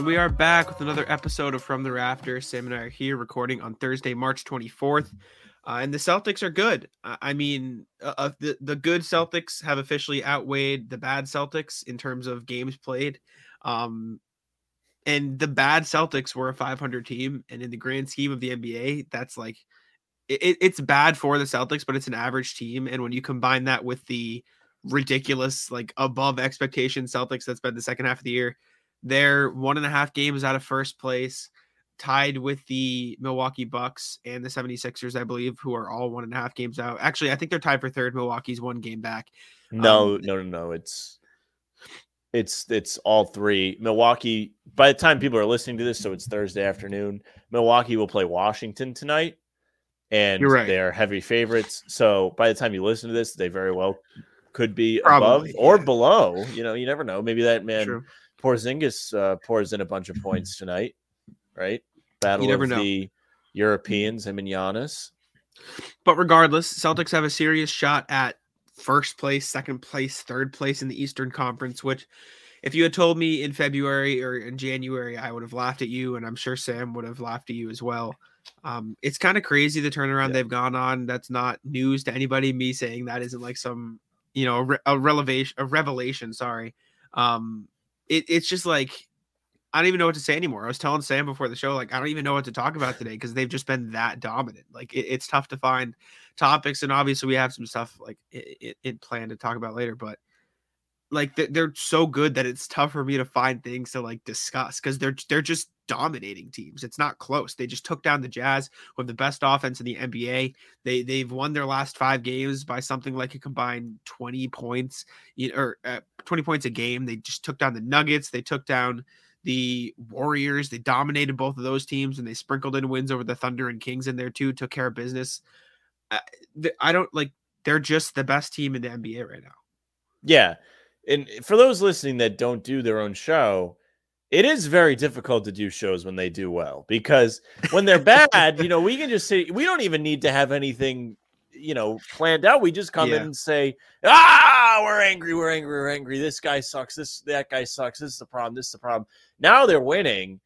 And we are back with another episode of From the Rafters. Sam and I are here recording on Thursday, March 24th. Uh, and the Celtics are good. I mean, uh, uh, the, the good Celtics have officially outweighed the bad Celtics in terms of games played. Um, and the bad Celtics were a 500 team. And in the grand scheme of the NBA, that's like, it, it's bad for the Celtics, but it's an average team. And when you combine that with the ridiculous, like above expectation Celtics that's been the second half of the year, they're one and a half games out of first place tied with the Milwaukee Bucks and the 76ers, I believe, who are all one and a half games out. Actually, I think they're tied for third. Milwaukee's one game back. No, um, no, no, no. It's it's it's all three. Milwaukee, by the time people are listening to this, so it's Thursday afternoon, Milwaukee will play Washington tonight. And right. they're heavy favorites. So by the time you listen to this, they very well could be Probably, above or below. You know, you never know. Maybe that man True. Porzingis uh, pours in a bunch of points tonight, right? Battle you never of know. the Europeans, him and Giannis. But regardless, Celtics have a serious shot at first place, second place, third place in the Eastern Conference, which if you had told me in February or in January, I would have laughed at you, and I'm sure Sam would have laughed at you as well. Um, it's kind of crazy the turnaround yeah. they've gone on. That's not news to anybody. Me saying that isn't like some, you know, a, re- a revelation, a revelation. Sorry. Um, it, it's just like I don't even know what to say anymore. I was telling Sam before the show, like, I don't even know what to talk about today because they've just been that dominant. Like, it, it's tough to find topics, and obviously, we have some stuff like it, it, planned to talk about later, but like they're so good that it's tough for me to find things to like discuss because they're they're just dominating teams. It's not close. They just took down the Jazz with the best offense in the NBA. They they've won their last five games by something like a combined twenty points, or uh, twenty points a game. They just took down the Nuggets. They took down the Warriors. They dominated both of those teams and they sprinkled in wins over the Thunder and Kings in there too, took care of business. I, I don't like, they're just the best team in the NBA right now. Yeah. And for those listening that don't do their own show, it is very difficult to do shows when they do well because when they're bad, you know, we can just say we don't even need to have anything you know planned out. We just come yeah. in and say, "Ah, we're angry, we're angry, we're angry. This guy sucks. This that guy sucks. This is the problem. This is the problem." Now they're winning,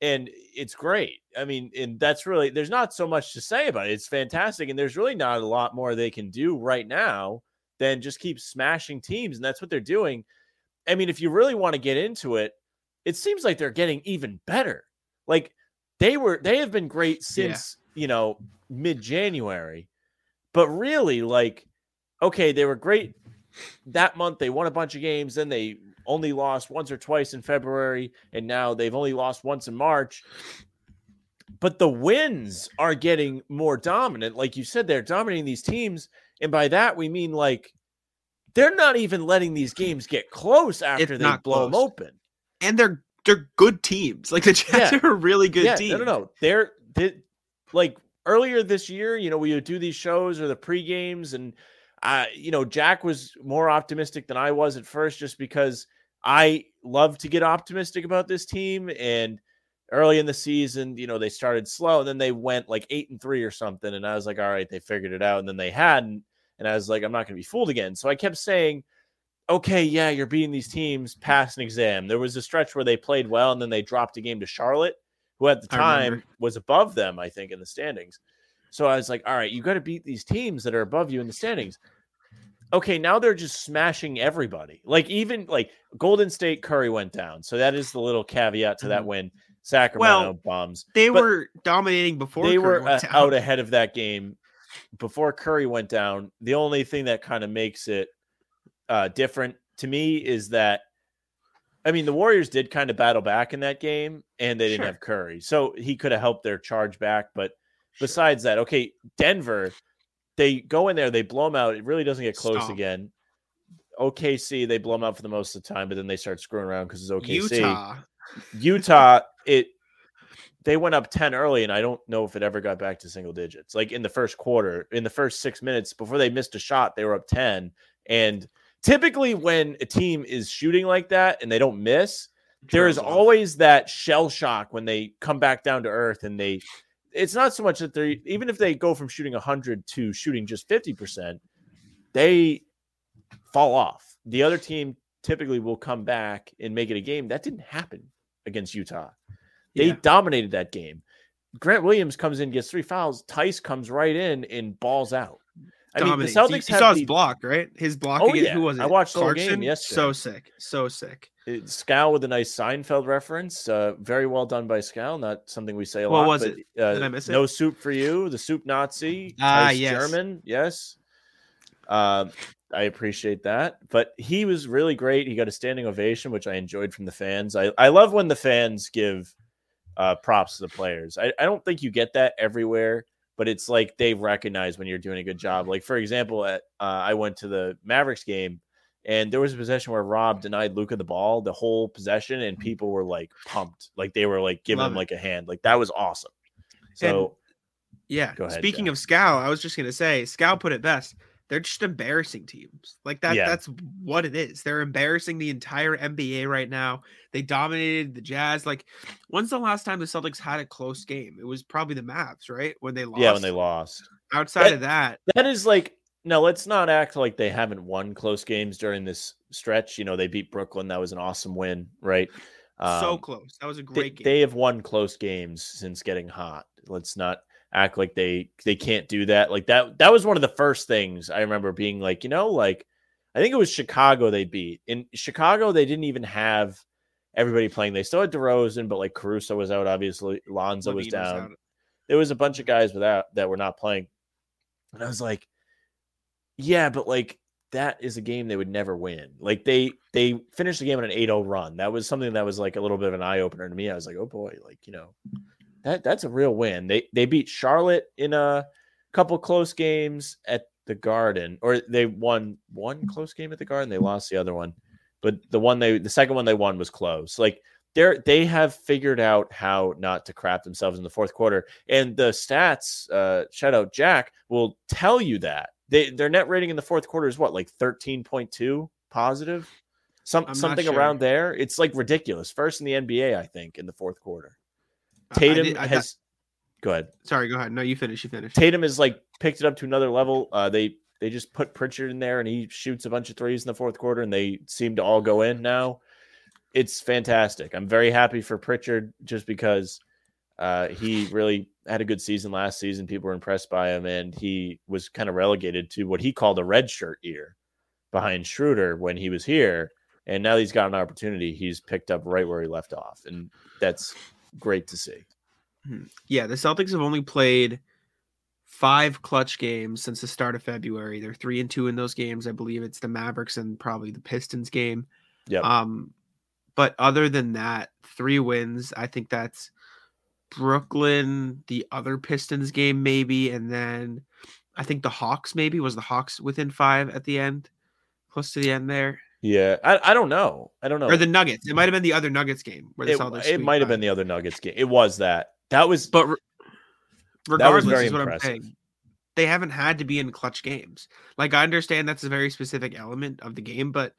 and it's great. I mean, and that's really there's not so much to say about it. It's fantastic, and there's really not a lot more they can do right now than just keep smashing teams, and that's what they're doing. I mean, if you really want to get into it, it seems like they're getting even better. Like they were, they have been great since yeah. you know mid January but really, like, okay, they were great that month. They won a bunch of games. Then they only lost once or twice in February. And now they've only lost once in March. But the wins are getting more dominant. Like you said, they're dominating these teams. And by that, we mean like they're not even letting these games get close after it's they blow close. them open. And they're they're good teams. Like the Jets yeah. are a really good yeah, team. No, no, no. They're, they like earlier this year, you know, we would do these shows or the pre games, and uh, you know, Jack was more optimistic than I was at first, just because I love to get optimistic about this team. And early in the season, you know, they started slow, and then they went like eight and three or something, and I was like, all right, they figured it out, and then they hadn't, and I was like, I'm not going to be fooled again. So I kept saying. Okay, yeah, you're beating these teams past an exam. There was a stretch where they played well and then they dropped a game to Charlotte who at the time was above them, I think, in the standings. So I was like, all right, you got to beat these teams that are above you in the standings. Okay, now they're just smashing everybody. Like even like Golden State Curry went down. So that is the little caveat to that mm-hmm. win. Sacramento well, bombs. They but were dominating before they Curry were uh, out ahead of that game before Curry went down. The only thing that kind of makes it uh, different to me is that I mean, the Warriors did kind of battle back in that game, and they didn't sure. have Curry, so he could have helped their charge back. But sure. besides that, okay, Denver, they go in there, they blow them out. It really doesn't get close Stop. again. OKC, they blow them out for the most of the time, but then they start screwing around because it's OKC. Utah, Utah, it they went up 10 early, and I don't know if it ever got back to single digits. Like in the first quarter, in the first six minutes before they missed a shot, they were up 10. And typically when a team is shooting like that and they don't miss, there is always that shell shock when they come back down to earth and they it's not so much that they're even if they go from shooting 100 to shooting just 50%, they fall off. The other team typically will come back and make it a game. That didn't happen against Utah. They Yeah. dominated that game. Grant Williams comes in, gets three fouls. Theis comes right in and balls out. I mean, the. You- Celtics you, have saw the, his block, right? His block Oh, again. yeah. Who was it? I watched the whole game Clarkson? yesterday. So sick. So sick. uh, Scal with a nice Seinfeld reference. Uh, very well done by Scal. Not something we say a What lot. was but, it? Uh, Did I miss it? No soup for you. The soup Nazi. Ah, Theis yes. German. Yes. Um, I appreciate that. But he was really great. He got a standing ovation, which I enjoyed from the fans. I, I love when the fans give uh, props to the players. I, I don't think you get that everywhere, but it's like they recognize when you're doing a good job. Like, for example, at, uh, I went to the Mavericks game and there was a possession where Rob denied Luka the ball the whole possession, and people were like pumped, like they were like giving Love him it. like a hand, like that was awesome. So Yeah. Go ahead, Speaking of Scal, I was just gonna say, Scal put it best. They're just embarrassing teams. Like that. Yeah. That's what it is. They're embarrassing the entire NBA right now. They dominated the Jazz. Like, when's the last time the Celtics had a close game? It was probably the Mavs, right? When they lost. yeah, when they lost, Outside That- of that, that is like no. Let's not act like they haven't won close games during this stretch. You know, they beat Brooklyn. That was an awesome win, right? so Um, close. That was a they, great game. they have won close games since getting hot. Let's not act like they they can't do that. Like that that was one of the first things I remember being like, you know, like I think it was Chicago they beat. In Chicago, they didn't even have everybody playing. They still had DeRozan, but like Caruso was out, obviously. Lonzo was down. out. There was a bunch of guys without that were not playing. And I was like, yeah, but like that is a game they would never win. Like they they finished the game on an 8-0 run. That was something that was like a little bit of an eye opener to me. I was like, oh boy, like you know, that that's a real win. They they beat Charlotte in a couple close games at the Garden, or they won one close game at the Garden. They lost the other one, but the one they the second one they won was close. Like they're they have figured out how not to crap themselves in the fourth quarter, and the stats, uh, shout out Jack, will tell you that they their net rating in the fourth quarter is what like thirteen point two positive, some I'm something sure. around there. It's like ridiculous. First in the NBA, I think, in the fourth quarter. I- I Tatum did- I- has. go ahead. Sorry, go ahead. No, you finish. You finish. Tatum has like picked it up to another level. Uh, they they just put Pritchard in there, and he shoots a bunch of threes in the fourth quarter, and they seem to all go in now. It's fantastic. I'm very happy for Pritchard just because uh, he really had a good season last season. People were impressed by him, and he was kind of relegated to what he called a red shirt year behind Schroeder when he was here. And now he's got an opportunity. He's picked up right where he left off, and that's great to see. Yeah, the Celtics have only played five clutch games since the start of February. They're three and two in those games. I believe it's the Mavericks and probably the Pistons game. Yeah. Um, but other than that, three wins. I think that's Brooklyn, the other Pistons game, maybe, and then I think the Hawks maybe was the Hawks within five at the end, close to the end there, Yeah, I, I don't know. I don't know. or the Nuggets. It might have been the other Nuggets game where the it, Celtics. it might have been the other Nuggets game. It was that. That was But re- was regardless, very is what impressive. I'm saying. They haven't had to be in clutch games. Like I understand that's a very specific element of the game, but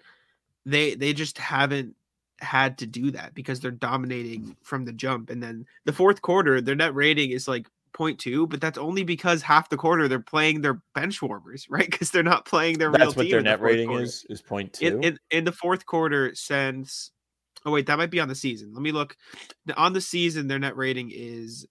they they just haven't had to do that because they're dominating from the jump. And then the fourth quarter, their net rating is like 0.2, but that's only because half the quarter they're playing their bench warmers, right? Because they're not playing their real That's what team their in the net rating quarter. is. Is point two. In, in, in the fourth quarter since oh wait that might be on the season let me look on the season their net rating is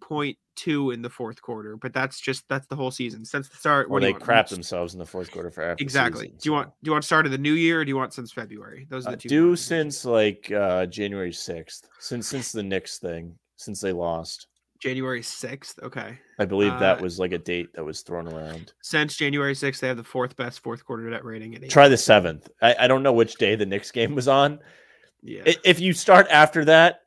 0.2 in the fourth quarter but that's just that's the whole season since the start Well, they crap themselves in the fourth quarter for after exactly season, do you want do you want to start of the new year or do you want since february those are Uh, the two do since like uh January sixth, since since the Knicks thing, since they lost. January 6th okay I believe that Uh, was like a date that was thrown around. since january 6th they have the fourth best fourth quarter net rating at eight. Try the seventh. I, I don't know which day the Knicks game was on. yeah If you start after that,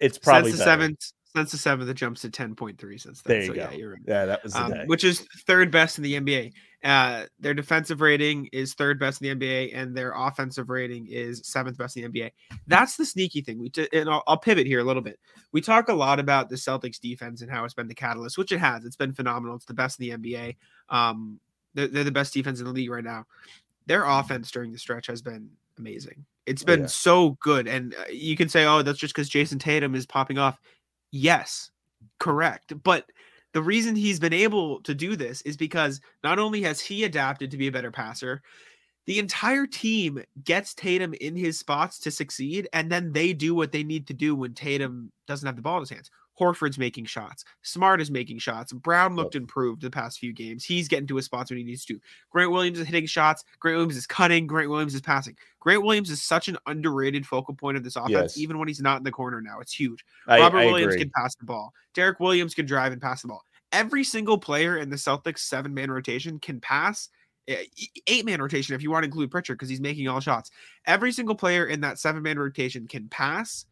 it's probably since the better. seventh since the seventh it jumps to 10.3 since then There you so go. yeah you're right Yeah, that was the um, day. which is third best in the NBA. Uh, their defensive rating is third best in the NBA, and their offensive rating is seventh best in the NBA. That's the sneaky thing. We t- and I'll, I'll pivot here a little bit. We talk a lot about the Celtics defense and how it's been the catalyst, which it has. It's been phenomenal. It's the best in the NBA. Um, they're, they're the best defense in the league right now. Their offense during the stretch has been amazing. It's been yeah. so good, and uh, you can say, "Oh, that's just because Jayson Tatum is popping off." Yes, correct, but the reason he's been able to do this is because not only has he adapted to be a better passer, the entire team gets Tatum in his spots to succeed, and then they do what they need to do when Tatum doesn't have the ball in his hands. Horford's making shots. Smart is making shots. Brown looked improved the past few games. He's getting to his spots when he needs to. Grant Williams is hitting shots. Grant Williams is cutting. Grant Williams is passing. Grant Williams is such an underrated focal point of this offense, Yes. even when he's not in the corner now. It's huge. I, Robert I Williams agree. can pass the ball. Derek Williams can drive and pass the ball. Every single player in the Celtics seven man rotation can pass. Eight man rotation, if you want to include Pritchard, because he's making all shots. Every single player in that seven man rotation can pass,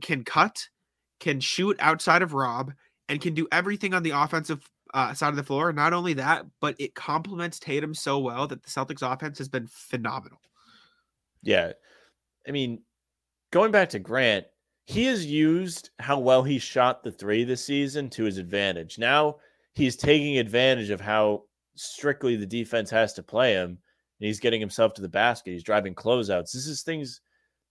can cut, can shoot outside of Rob, and can do everything on the offensive uh, side of the floor. Not only that, but it complements Tatum so well that the Celtics offense has been phenomenal. Yeah. I mean, going back to Grant, he has used how well he shot the three this season to his advantage. Now he's taking advantage of how strictly the defense has to play him, and he's getting himself to the basket. He's driving closeouts. This is things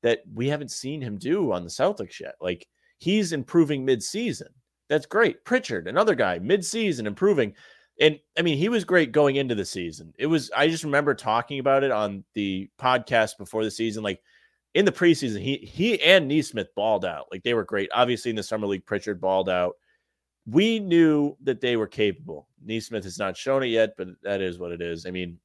that we haven't seen him do on the Celtics yet. Like he's improving midseason. That's great. Pritchard, another guy, midseason improving. And I mean, he was great going into the season. It was, I just remember talking about it on the podcast before the season. Like in the preseason, he he and Nesmith balled out. Like they were great. Obviously, in the summer league, Pritchard balled out. We knew that they were capable. Nesmith has not shown it yet, but that is what it is. I mean,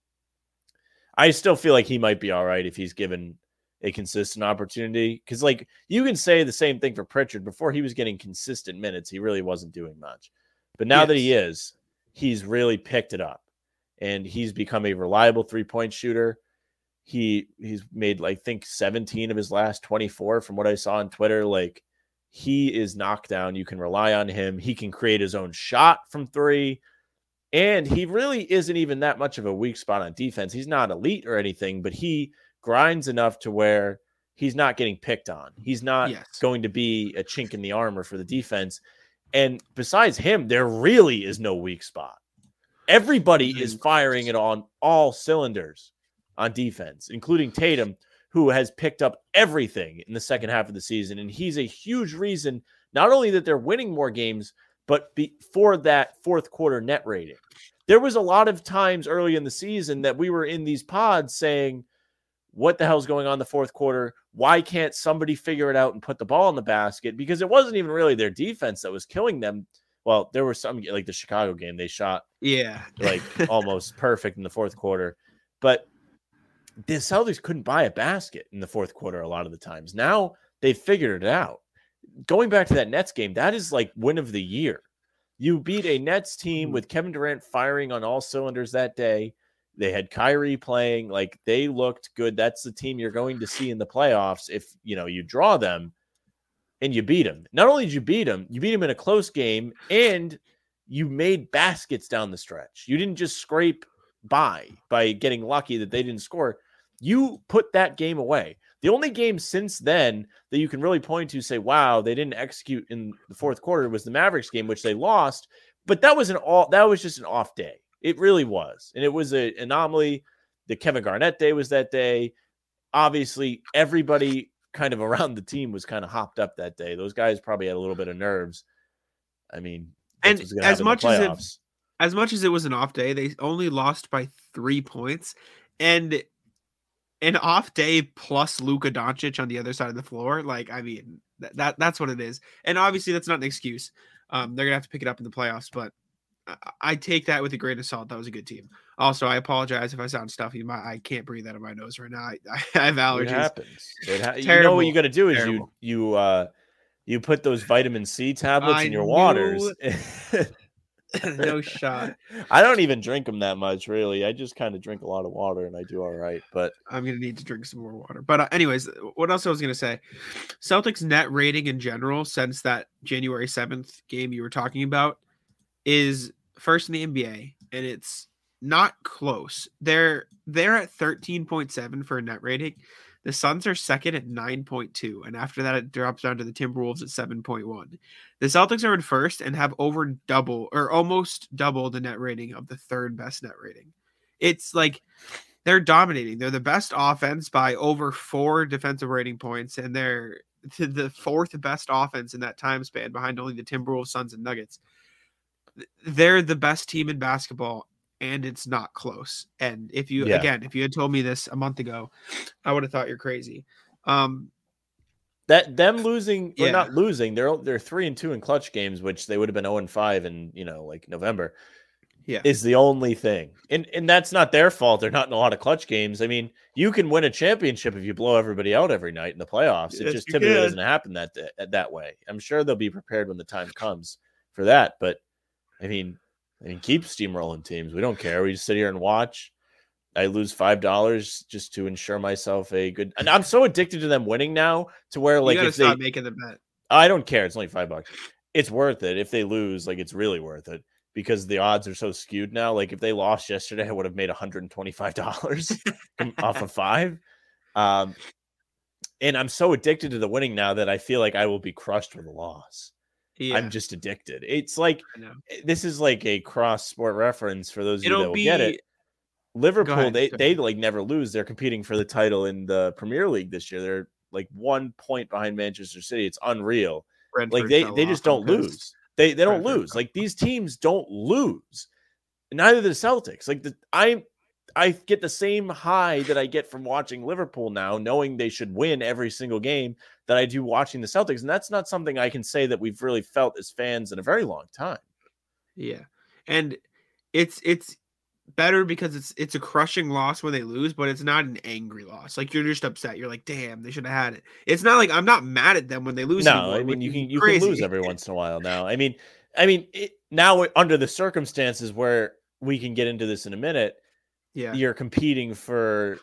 I still feel like he might be all right if he's given a consistent opportunity. Because, like, you can say the same thing for Pritchard. Before he was getting consistent minutes, he really wasn't doing much. But now that he is, he's really picked it up and he's become a reliable three point shooter. He he's made like I think 17 of his last 24 from what I saw on Twitter. Like he is knocked down. You can rely on him. He can create his own shot from three. And he really isn't even that much of a weak spot on defense. He's not elite or anything, but he grinds enough to where he's not getting picked on. He's not Yes. going to be a chink in the armor for the defense. And besides him, there really is no weak spot. Everybody is mm-hmm. firing it on all cylinders on defense, including Tatum, who has picked up everything in the second half of the season. And he's a huge reason, not only that they're winning more games, but be, for that fourth quarter net rating. There was a lot of times early in the season that we were in these pods saying, what the hell's going on in the fourth quarter? Why can't somebody figure it out and put the ball in the basket? Because it wasn't even really their defense that was killing them. Well, there were some like the Chicago game, they shot Yeah. like almost perfect in the fourth quarter. But the Celtics couldn't buy a basket in the fourth quarter a lot of the times. Now they've figured it out. Going back to that Nets game, that is like win of the year. You beat a Nets team mm-hmm. with Kevin Durant firing on all cylinders that day. They had Kyrie playing, like they looked good. That's the team you're going to see in the playoffs if you know you draw them and you beat them. Not only did you beat them, you beat them in a close game and you made baskets down the stretch. You didn't just scrape by by getting lucky that they didn't score. You put that game away. The only game since then that you can really point to say, wow, they didn't execute in the fourth quarter was the Mavericks game, which they lost. But that was an all that was just an off day. It really was. And it was an anomaly. The Kevin Garnett day was that day. Obviously, everybody kind of around the team was kind of hopped up that day. Those guys probably had a little bit of nerves. I mean, And as happen in the much as it- playoffs. As much as it was an off day, they only lost by three points. And an off day plus Luka Doncic on the other side of the floor, like I mean, that, that that's what it is. And obviously, that's not an excuse. Um, they're gonna have to pick it up in the playoffs, but I, I take that with a grain of salt. That was a good team. Also, I apologize if I sound stuffy. My I can't breathe out of my nose right now. I, I have It allergies. happens. It ha- you know what you got to do is Terrible. you you uh you put those vitamin C tablets I in your waters. no shot. I don't even drink them that much, really. I just kind of drink a lot of water, and I do all right. But I'm gonna need to drink some more water. But uh, anyways, what else I was gonna say? Celtics net rating in general since that January seventh game you were talking about is first in the NBA, and it's not close. They're they're at 13.7 for a net rating. The Suns are second at 9.2, and after that it drops down to the Timberwolves at 7.1. The Celtics are in first and have over double or almost double the net rating of the third best net rating. It's like they're dominating. They're the best offense by over four defensive rating points, and they're the fourth best offense in that time span behind only the Timberwolves, Suns, and Nuggets. They're the best team in basketball, and it's not close. And if you Yeah. again, if you had told me this a month ago, I would have thought you're crazy. Um, That them losing or Yeah. not losing, they're they're three and two in clutch games, which they would have been 0 and 5 in, you know, like November. Yeah. Is the only thing. And and that's not their fault. They're not in a lot of clutch games. I mean, you can win a championship if you blow everybody out every night in the playoffs. It Yes, just typically can. doesn't happen that that way. I'm sure they'll be prepared when the time comes for that, but I mean, Mean keep steamrolling teams. We don't care. We just sit here and watch. I lose five dollars just to ensure myself a good. And I'm so addicted to them winning now to where like you gotta if they, stop making the bet. I don't care. It's only five bucks. It's worth it. If they lose, like it's really worth it because the odds are so skewed now. Like if they lost yesterday, I would have made $125 off of five. Um, and I'm so addicted to the winning now that I feel like I will be crushed with a loss. Yeah, I'm just addicted. It's like eh, this is like a cross sport reference for those of you that It'll be get it. Liverpool, ahead, they they like never lose. They're competing for the title in the Premier League this year. They're like one point behind Manchester City. It's unreal. Like they they just don't coast. lose. They they don't Brentford lose. Like these teams don't lose. Neither the Celtics. Like the I I get the same high that I get from watching Liverpool now, knowing they should win every single game that I do watching the Celtics. And that's not something I can say that we've really felt as fans in a very long time. Yeah, and it's it's better because it's it's a crushing loss when they lose, but it's not an angry loss. Like you're just upset. You're like, damn, they should have had it. It's not like I'm not mad at them when they lose. No, anymore, I mean you can you crazy. can lose every once in a while now. I mean, I mean it, now under the circumstances where we can get into this in a minute, Yeah, you're competing for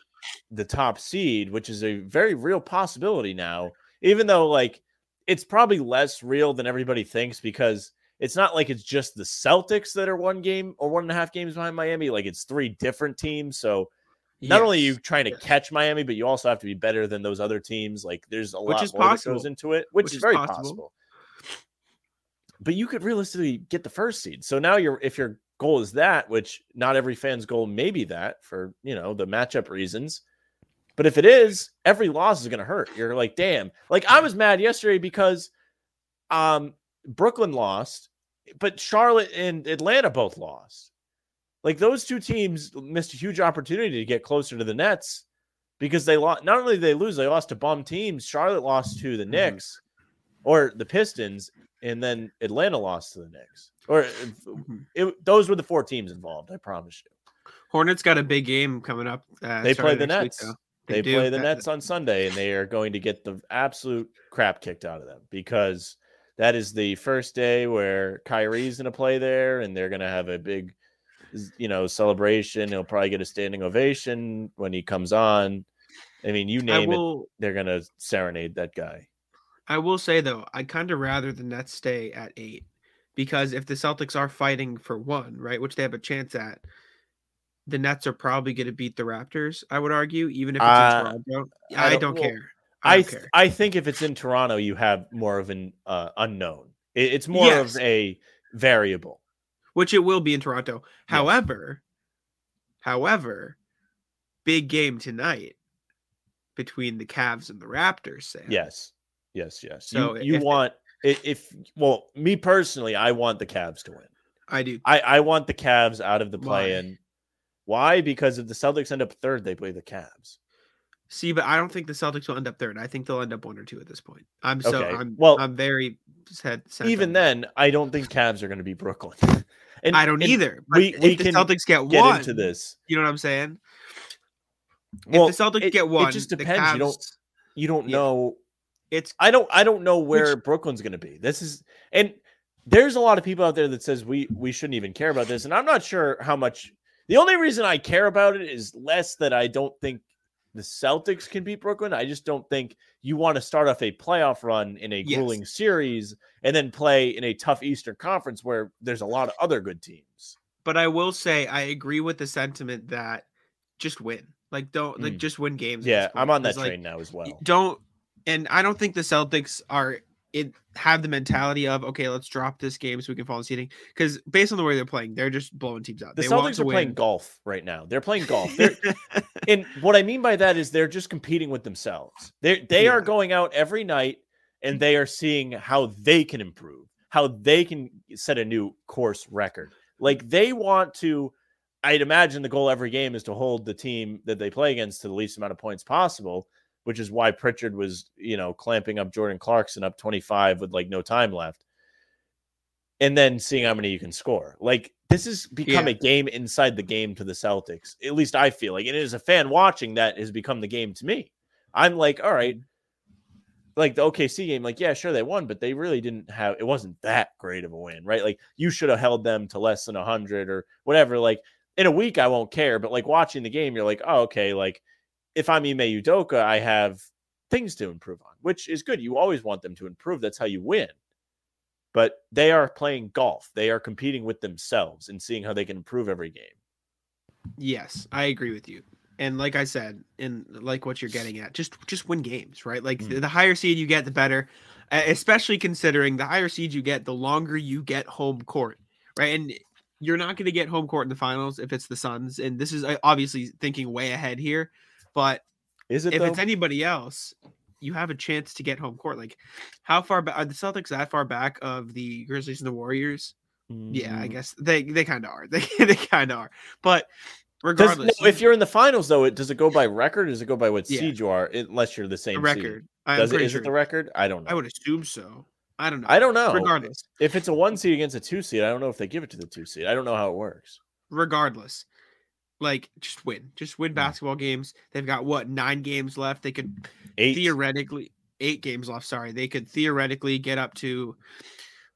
the top seed, which is a very real possibility now. Even though like it's probably less real than everybody thinks because it's not like it's just the Celtics that are one game or one and a half games behind Miami. Like it's three different teams. So not only are you trying to yes. catch Miami, but you also have to be better than those other teams. Like there's a Which lot is more that possible. goes into it, which, Which is, is very possible. possible. But you could realistically get the first seed. So now you're if your goal is that, which not every fan's goal may be that for you know the matchup reasons. But if it is, every loss is gonna hurt. You're like, damn. Like I was mad yesterday because um Brooklyn lost, but Charlotte and Atlanta both lost. Like those two teams missed a huge opportunity to get closer to the Nets because they lost. Not only they lose, they lost to bum teams. Charlotte lost to the Mhm. Knicks or the Pistons, and then Atlanta lost to the Knicks. Or Mhm. it, those were the four teams involved. I promise you. Hornets got a big game coming up. Uh, They play the week, Nets. though. They, play the Nets on Sunday, and they are going to get the absolute crap kicked out of them because that is the first day where Kyrie's going to play there, and they're going to have a big, you know, celebration. He'll probably get a standing ovation when he comes on. I mean, you I name it, they're going to serenade that guy. I will say though, I'd kind of rather the Nets stay at eight because if the Celtics are fighting for one, right, which they have a chance at, the Nets are probably going to beat the Raptors. I would argue, even if it's Uh, in Toronto. I I don't- don't, well, care. I I don't th- care. I think if it's in Toronto, you have more of an uh, unknown. It- it's more Yes. of a variable. Which it will be in Toronto. Yes. However, however, big game tonight between the Cavs and the Raptors. Sam. Yes, yes, yes. So you you want if well, me personally, I want the Cavs to win. I do. I I want the Cavs out of the play-in. Why? Because if the Celtics end up third, they play the Cavs. See, but I don't think the Celtics will end up third. I think they'll end up one or two at this point. I'm so Okay, I'm well, I'm very sad. sent Even then, I don't think Cavs are going to be Brooklyn. And I don't and either. But we- if we the can Celtics get, Get one, into this. you know what I'm saying? Well, if the Celtics it, get one, it just the depends. you don't you don't Yeah. know It's I don't I don't know where Brooklyn's going to be. This is and there's a lot of people out there that says we we shouldn't even care about this and I'm not sure how much the only reason I care about it is less that I don't think the Celtics can beat Brooklyn. I just don't think you want to start off a playoff run in a Yes. grueling series and then play in a tough Eastern Conference where there's a lot of other good teams. but I will say I agree with the sentiment that just win. Like don't like Mm. just win games. Yeah, I'm on that 'cause, like, train now as well. Don't and I don't think the Celtics are it have the mentality of okay, let's drop this game so we can fall in seating because based on the way they're playing, they're just blowing teams out. The they Celtics are playing golf right now. They're playing golf. They're, and what I mean by that is they're just competing with themselves. They they are going out every night and they are seeing how they can improve, how they can set a new course record. Like they want to I'd imagine the goal every game is to hold the team that they play against to the least amount of points possible, which is why Pritchard was, you know, clamping up Jordan Clarkson up 25 with like no time left. And then seeing how many you can score. Like this has become Yeah. a game inside the game to the Celtics. At least I feel like, and as a fan watching, that has become the game to me. I'm like, all right, like the OKC game, like, yeah, sure, they won, but they really didn't have it wasn't that great of a win, right? Like you should have held them to less than hundred or whatever. Like in a week, I won't care, but like watching the game, you're like, oh, okay, like if I'm Ime Udoka, I have things to improve on, which is good. You always want them to improve. That's how you win. But they are playing golf. They are competing with themselves and seeing how they can improve every game. Yes, I agree with you. And like I said, and like what you're getting at, just just win games, right? Like the, Mm. the higher seed you get, the better. Especially considering the higher seed you get, the longer you get home court, right? And you're not going to get home court in the finals if it's the Suns. And this is uh, obviously thinking way ahead here, but Is it if though? it's anybody else, you have a chance to get home court. Like, how far back are the Celtics that far back of the Grizzlies and the Warriors? Yeah, I Mm. guess they they kind of are. They they kind of are. But Does, regardless, no, if you're in the finals, though, it does it go by record? Or does it go by what Yeah. seed you are? Unless you're the the same seed. record, I'm Does it? Is sure. it the record? I don't know. I would assume so. I don't know. I don't know. Regardless, If it's a one seed against a two seed, I don't know if they give it to the two seed. I don't know how it works. regardless, like just win, just win mm. basketball games. They've got what nine games left. They could Eight. theoretically eight games left. Sorry, they could theoretically get up to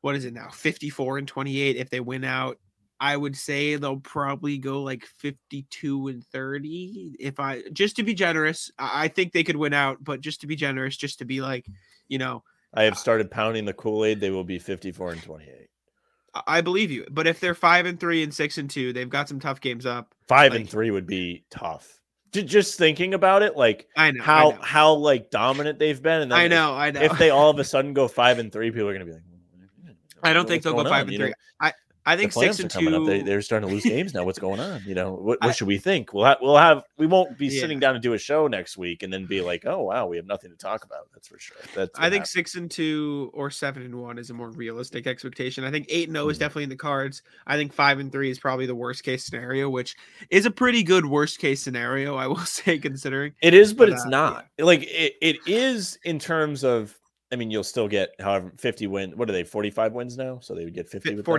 what is it now? Fifty four and twenty eight if they win out. I would say they'll probably go like 52 and 30 if I just to be generous. I I think they could win out, but just to be generous, just to be like, you know, I have uh, started pounding the Kool Aid. They will be 54 and 28. I- believe you. But if they're 5 and 3 and 6 and 2, they've got some tough games up. Five and three would be tough. Ju- Just thinking about it, like I know. how I know. how like dominant they've been, and then I if- know, I know. if they all of a sudden go five and three, people are going to be like, I don't think they'll go 5 on?" and 3. know, I I think 6 and are coming 2 up. They, they're starting to lose games now. What's going on? You know, what, what I- should we think? We'll have we'll have we won't be Yeah. sitting down to do a show next week and then be like, oh wow, we have nothing to talk about. That's for sure. That's I think happens. 6 and 2 or 7 and 1 is a more realistic expectation. I think 8 and 0 is Mhm. definitely in the cards. I think 5 and 3 is probably the worst case scenario, which is a pretty good worst case scenario, I will say considering. It is, but But, it's uh, not. Like it, it is in terms of. I mean, you'll still get however 50 win. What are they? 45 wins now, so they would get 50 Fi- with that?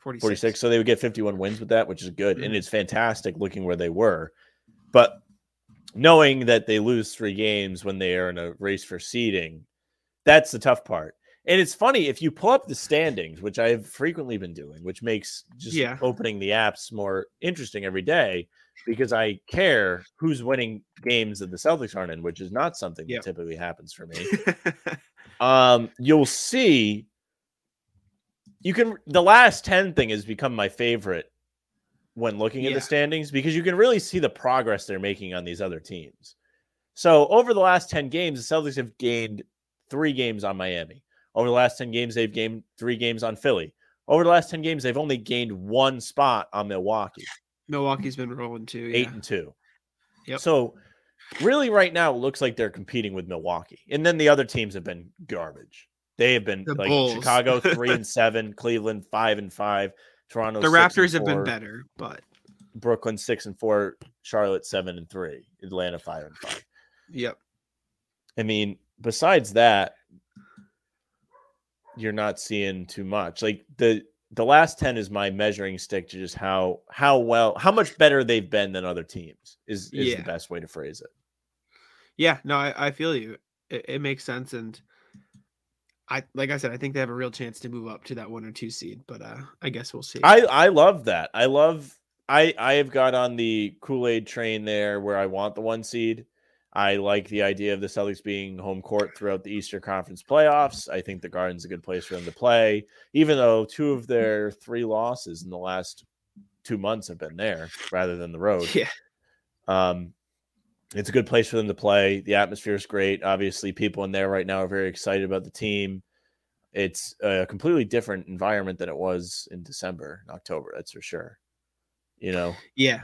46. 46. 46. So they would get 51 wins with that, which is good. And Mhm. it's fantastic looking where they were. But knowing that they lose three games when they are in a race for seeding, that's the tough part. And it's funny if you pull up the standings, which I've frequently been doing, which makes just Yeah. opening the apps more interesting every day because I care who's winning games that the Celtics aren't in, which is not something Yep. that typically happens for me um you'll see you can the last 10 thing has become my favorite when looking at the standings because you can really see the progress they're making on these other teams so over the last 10 games the celtics have gained three games on miami over the last 10 games they've gained three games on philly over the last 10 games they've only gained one spot on milwaukee Milwaukee's been rolling too. eight and two. Yep. So really right now it looks like they're competing with Milwaukee. And then the other teams have been garbage. They have been The like Bulls. Chicago three and seven, Cleveland five and five, Toronto The Raptors have been better, but Brooklyn six and four, Charlotte seven and three, Atlanta five and five. yep. I mean, besides that, you're not seeing too much. Like the the last 10 is my measuring stick to just how how well how much better they've been than other teams is is Yeah. the best way to phrase it. Yeah, no, I, I feel you. It, it makes sense, and I like I said, I think they have a real chance to move up to that one or two seed. But uh, I guess we'll see. I I love that. I love I I have got on the Kool-Aid train there where I want the one seed. I like the idea of the Celtics being home court throughout the Eastern Conference playoffs. I think the Garden's a good place for them to play, even though two of their three losses in the last two months have been there rather than the road. yeah, Um, it's a good place for them to play. The atmosphere is great. Obviously, people in there right now are very excited about the team. It's a completely different environment than it was in December and October. That's for sure. You know, yeah,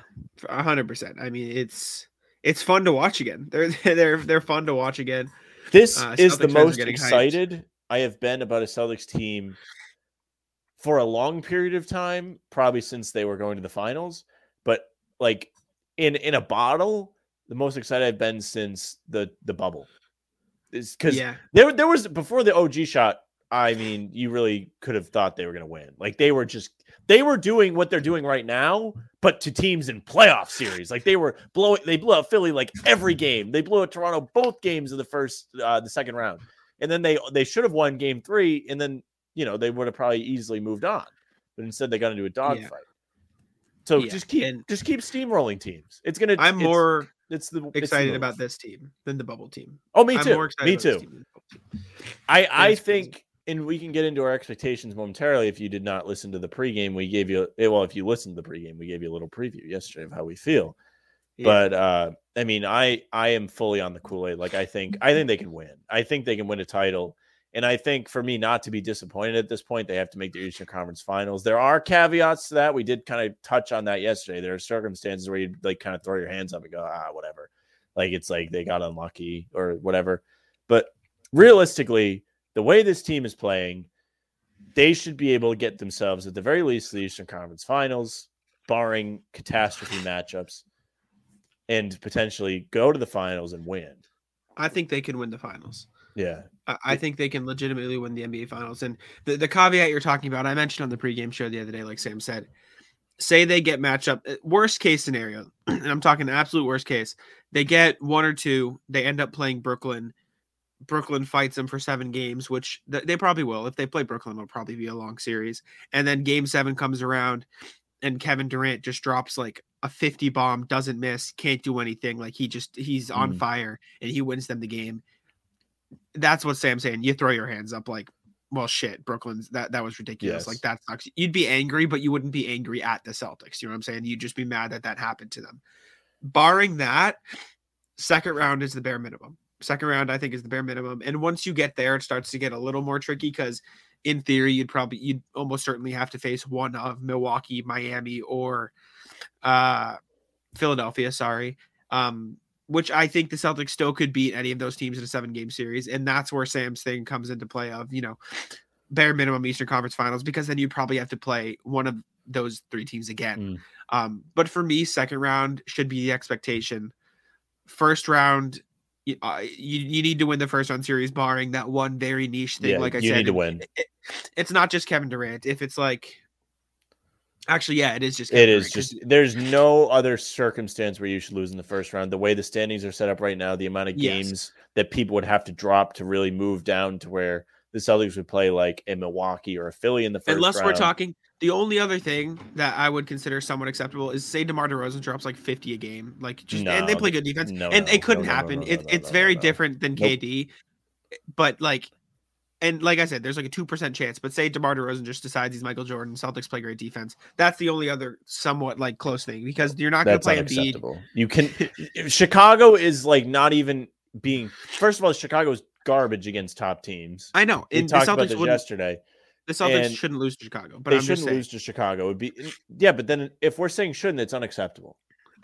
a hundred percent. I mean, it's it's fun to watch again. They're they're they're fun to watch again. this Uh, is the most getting hyped. excited I have been about a Celtics team for a long period of time, probably since they were going to the finals. but like in in a bottle, the most excited I've been since the the bubble. Is because Yeah. there there was before the OG shot. I mean, you really could have thought they were going to win. Like they were just they were doing what they're doing right now, but to teams in playoff series. Like they were blowing they blew out Philly like every game. They blew out Toronto both games of the first uh the second round. And then they they should have won game 3 and then, you know, they would have probably easily moved on. But instead they got into a dogfight. So Yeah, just keep and- just keep steamrolling teams. It's going to I'm more it's the it's the excited move. about this team than the bubble team. Oh, me I'm too. more excited Me too. team than the bubble team. I I It's think, and we can get into our expectations momentarily. If you did not listen to the pregame, we gave you. eh, Well, if you listened to the pregame, we gave you a little preview yesterday of how we feel. Yeah. But uh, I mean, I I am fully on the Kool Aid. Like I think I think they can win. I think they can win a title. And I think for me not to be disappointed at this point, they have to make the Eastern Conference Finals. There are caveats to that. We did kind of touch on that yesterday. There are circumstances where you like kind of throw your hands up and go, ah, whatever. Like it's like they got unlucky or whatever. But realistically, the way this team is playing, they should be able to get themselves at the very least the Eastern Conference Finals, barring catastrophe matchups, and potentially go to the finals and win. I think they can win the finals. Yeah. I, I think they can legitimately win the NBA finals. And the, the caveat you're talking about, I mentioned on the pregame show the other day, like Sam said, say they get matchup uh, worst case scenario, and I'm talking absolute worst case, they get one or two, they end up playing Brooklyn. Brooklyn fights them for seven games, which th- they probably will. If they play Brooklyn, it'll probably be a long series. And then game seven comes around and Kevin Durant just drops like a 50 bomb, doesn't miss, can't do anything. Like he just he's on Mm. fire and he wins them the game. That's what Sam's saying. You throw your hands up like, well, shit, Brooklyn's that that was ridiculous. Yes. Like that sucks. You'd be angry, but you wouldn't be angry at the Celtics. You know what I'm saying? You'd just be mad that that happened to them. Barring that, second round is the bare minimum. Second round, I think, is the bare minimum. And once you get there, it starts to get a little more tricky because, in theory, you'd probably you'd almost certainly have to face one of Milwaukee, Miami, or uh, Philadelphia. Sorry, um, which I think the Celtics still could beat any of those teams in a seven game series, and that's where Sam's thing comes into play. Of you know, bare minimum Eastern Conference Finals because then you'd probably have to play one of those three teams again. Mm. Um, but for me, second round should be the expectation. First round, you, uh, you you need to win the first round series, barring that one very niche thing. Yeah, like I you said, need to win. it- it's not just Kevin Durant. If it's like, actually, yeah, it is just. It is Kevin is Durant, 'cause- just there's no other circumstance where you should lose in the first round. The way the standings are set up right now, the amount of Yes. games that people would have to drop to really move down to where the Celtics would play like a Milwaukee or a Philly in the first unless round. we're talking. The only other thing that I would consider somewhat acceptable is say DeMar DeRozan drops like 50 a game, like just and they play good defense, no, and no, it couldn't no, no, no, happen. no, it, no, it's no, very no. different than Nope. KD, but like, and like I said, there's like a two percent chance. But say DeMar DeRozan just decides he's Michael Jordan, Celtics play great defense. That's the only other somewhat like close thing because you're not going to play Embiid. You can Chicago is like not even being first of all, Chicago's garbage against top teams. I know, We and the talked about Celtics this yesterday. The Celtics shouldn't lose to Chicago, but they I'm shouldn't lose to Chicago. It would be yeah, but then if we're saying shouldn't, it's unacceptable.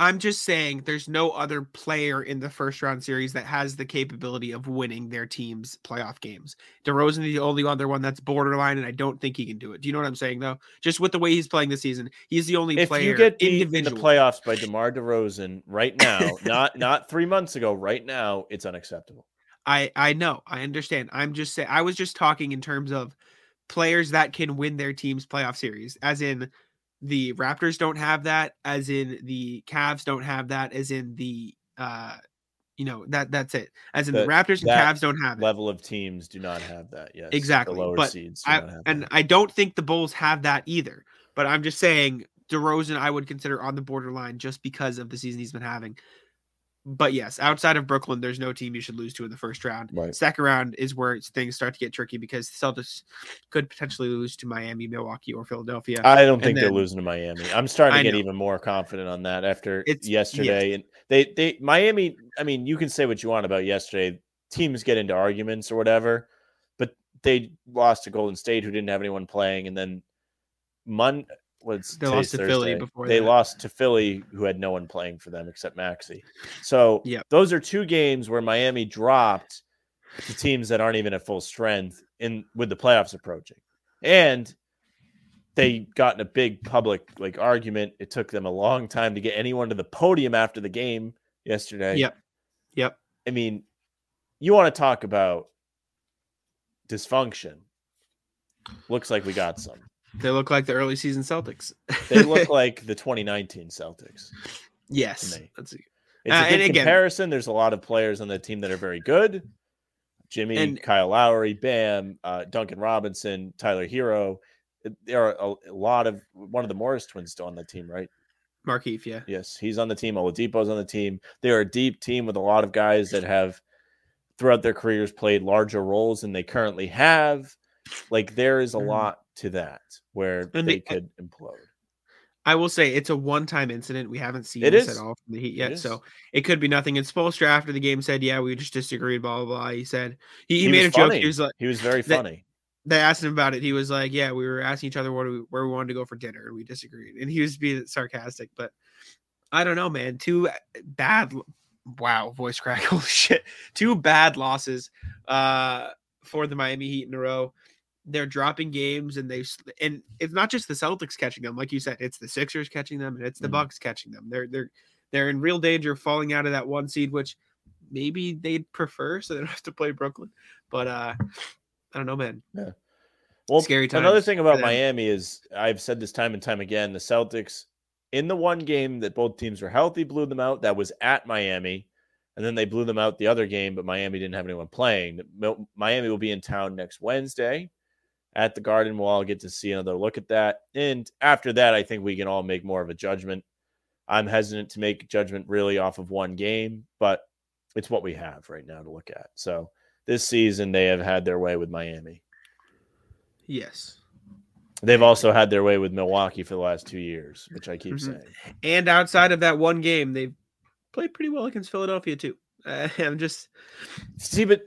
I'm just saying there's no other player in the first round series that has the capability of winning their team's playoff games. DeRozan is the only other one that's borderline, and I don't think he can do it. Do you know what I'm saying though? Just with the way he's playing this season, he's the only If player you get beat in the playoffs by DeMar DeRozan right now, not not three months ago, right now, it's unacceptable. I I know, I understand. I'm just saying I was just talking in terms of players that can win their team's playoff series, as in the Raptors don't have that, as in the Cavs don't have that, as in the uh you know that that's it. As in the That- Raptors and Cavs don't have it. Level of teams do not have that. Yes, Exactly, The lower but seeds I, and that. I don't think the Bulls have that either. But I'm just saying DeRozan I would consider on the borderline just because of the season he's been having. But yes, outside of Brooklyn, there's no team you should lose to in the first round. Right. Second round is where things start to get tricky because the Celtics could potentially lose to Miami, Milwaukee, or Philadelphia. I don't and think they're losing to Miami. I'm starting to get even more confident on that after It's- yesterday. And they they Miami. I mean, you can say what you want about yesterday. Teams get into arguments or whatever, but they lost to Golden State, who didn't have anyone playing, and then Mon. What's They lost to Philly before They that. lost to Philly, who had no one playing for them except Maxey. So Yep. those are two games where Miami dropped to teams that aren't even at full strength in with the playoffs approaching. And they got in a big public like argument. It took them a long time to get anyone to the podium after the game yesterday. Yep. Yep. I mean, you want to talk about dysfunction. Looks like we got some. They look like the early season Celtics. They look like the 2019 Celtics. yes. That's It's Uh, a good and again- comparison. There's a lot of players on the team that are very good. Jimmy, And- Kyle Lowry, Bam, uh, Duncan Robinson, Tyler Herro. There are a, a lot of one of the Morris twins still on the team, right? Markieff, yeah. Yes, he's on the team. Oladipo's on the team. They're a deep team with a lot of guys that have, throughout their careers, played larger roles than they currently have. Like there is a Mhm. lot to that where And they they- could implode. I will say it's a one-time incident. We haven't seen It this is. at all from the Heat yet, is. so it could be nothing. And Spoelstra after the game said, "Yeah, we just disagreed." Blah blah blah. He said he, he, made was a joke. He was like, He was very funny. they asked him about it. He was like, "Yeah, we were asking each other what we, where we wanted to go for dinner, and we disagreed." And he was being sarcastic, but I don't know, man. Two bad, wow, voice crack, holy shit. Two bad losses uh, for the Miami Heat in a row. They're dropping games, and they and it's not just the Celtics catching them, like you said. It's the Sixers catching them, and it's the Mhm. Bucks catching them. They're they're they're in real danger of falling out of that one seed, which maybe they'd prefer, so they don't have to play Brooklyn. But uh, I don't know, man. Well, Scary Another thing about. Miami is I've said this time and time again. The Celtics, in the one game that both teams were healthy, blew them out. That was at Miami, and then they blew them out the other game, but Miami didn't have anyone playing. Miami will be in town next Wednesday at the Garden. We'll all get to see another look at that, and after that, I think we can all make more of a judgment. I'm hesitant to make judgment really off of one game, but it's what we have right now to look at. So this season, they have had their way with Miami. Yes. They've also had their way with Milwaukee for the last two years, which I keep Mhm. saying. And outside of that one game, they've played pretty well against Philadelphia too. Uh, I'm just See, but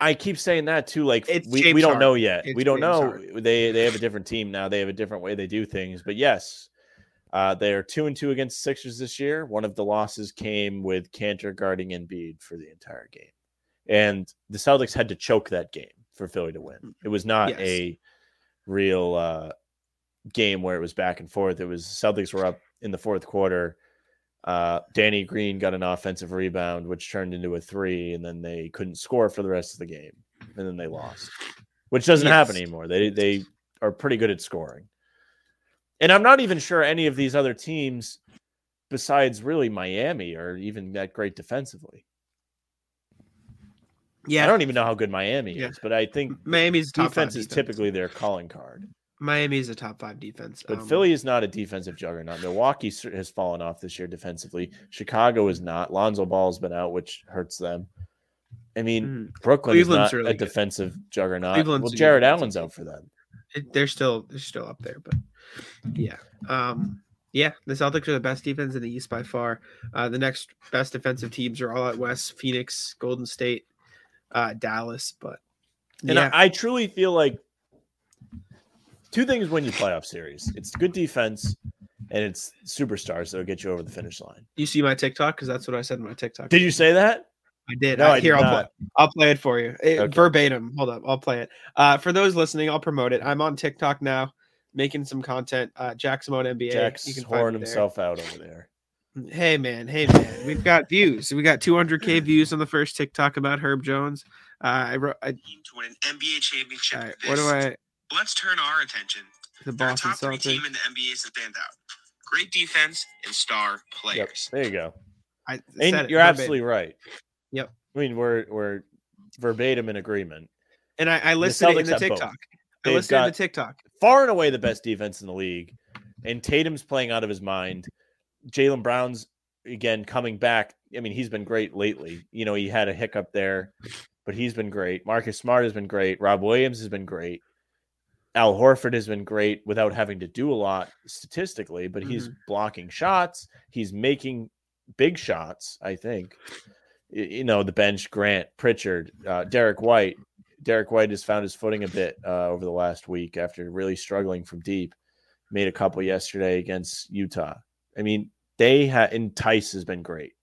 I keep saying that too. Like It's we, we don't know yet. we don't know. Harden. They they have a different team now. They have a different way they do things. But yes, uh, they are two and two against Sixers this year. One of the losses came with Kanter guarding Embiid for the entire game, and the Celtics had to choke that game for Philly to win. It was not Yes. a real uh, game where it was back and forth. It was Celtics were up in the fourth quarter. Uh, Danny Green got an offensive rebound, which turned into a three, and then they couldn't score for the rest of the game, and then they lost, which doesn't happen anymore. They they are pretty good at scoring, and I'm not even sure any of these other teams, besides really Miami, are even that great defensively. yeah. I don't even know how good Miami Yeah. is, but I think Miami's defense is typically their calling card. Miami's a top five defense. But Um, Philly is not a defensive juggernaut. Milwaukee has fallen off this year defensively. Chicago is not. Lonzo Ball's been out, which hurts them. I mean, mhm, Brooklyn Cleveland's is not really a good. defensive juggernaut. Cleveland's well, Jarrett Allen's out for them. it- they're still they're still up there, but yeah. Um, yeah, the Celtics are the best defense in the East by far. Uh, the next best defensive teams are all at west: Phoenix, Golden State, uh, Dallas. But And yeah, I, I truly feel like two things win you playoff series. It's good defense and it's superstars that'll get you over the finish line. you see my TikTok because that's what I said in my TikTok. Did you say that? I did. No, I did here, I'll, not. play, I'll play it for you Eh, Okay. verbatim. Hold up, I'll play it. Uh, for those listening, I'll promote it. I'm on TikTok now, making some content. Uh, Jack Simone NBA. Jack's you can find whoring me there. himself out over there. Hey man, hey man, we've got views. We got 200k views on the first TikTok about Herb Jones. Uh, I wrote. I, to win an NBA championship. all right, this what do I? Let's turn our attention The to the Boston top three team in the NBA to stand out. Great defense and star Yep. players. There you go. I said And it you're verbatim. absolutely right. Yep. I mean, we're we're verbatim in agreement. And I, I listed it in the have both. TikTok. I They've listed in the TikTok. Far and away the best defense in the league. And Tatum's playing out of his mind. Jaylen Brown's again coming back. I mean, he's been great lately. You know, he had a hiccup there, but he's been great. Marcus Smart has been great. Rob Williams has been great. Al Horford has been great without having to do a lot statistically, but he's blocking shots. He's making big shots, I think. You know, the bench, Grant, Pritchard, uh, Derrick White. Derrick White has found his footing a bit uh, over the last week after really struggling from deep. Made a couple yesterday against Utah. I mean, they have, and Theis has been great.